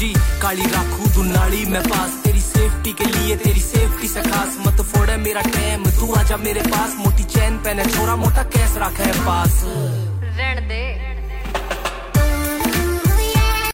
जी। काली राखू, दुनाली, मैं पास। तेरी सेफ्टी के लिए तेरी सेफ्टी से खास। मत फोड़े मेरा टैम तू आजा मेरे पास। मोटी चैन पहने, छोरा मोटा कैस रखे है पास।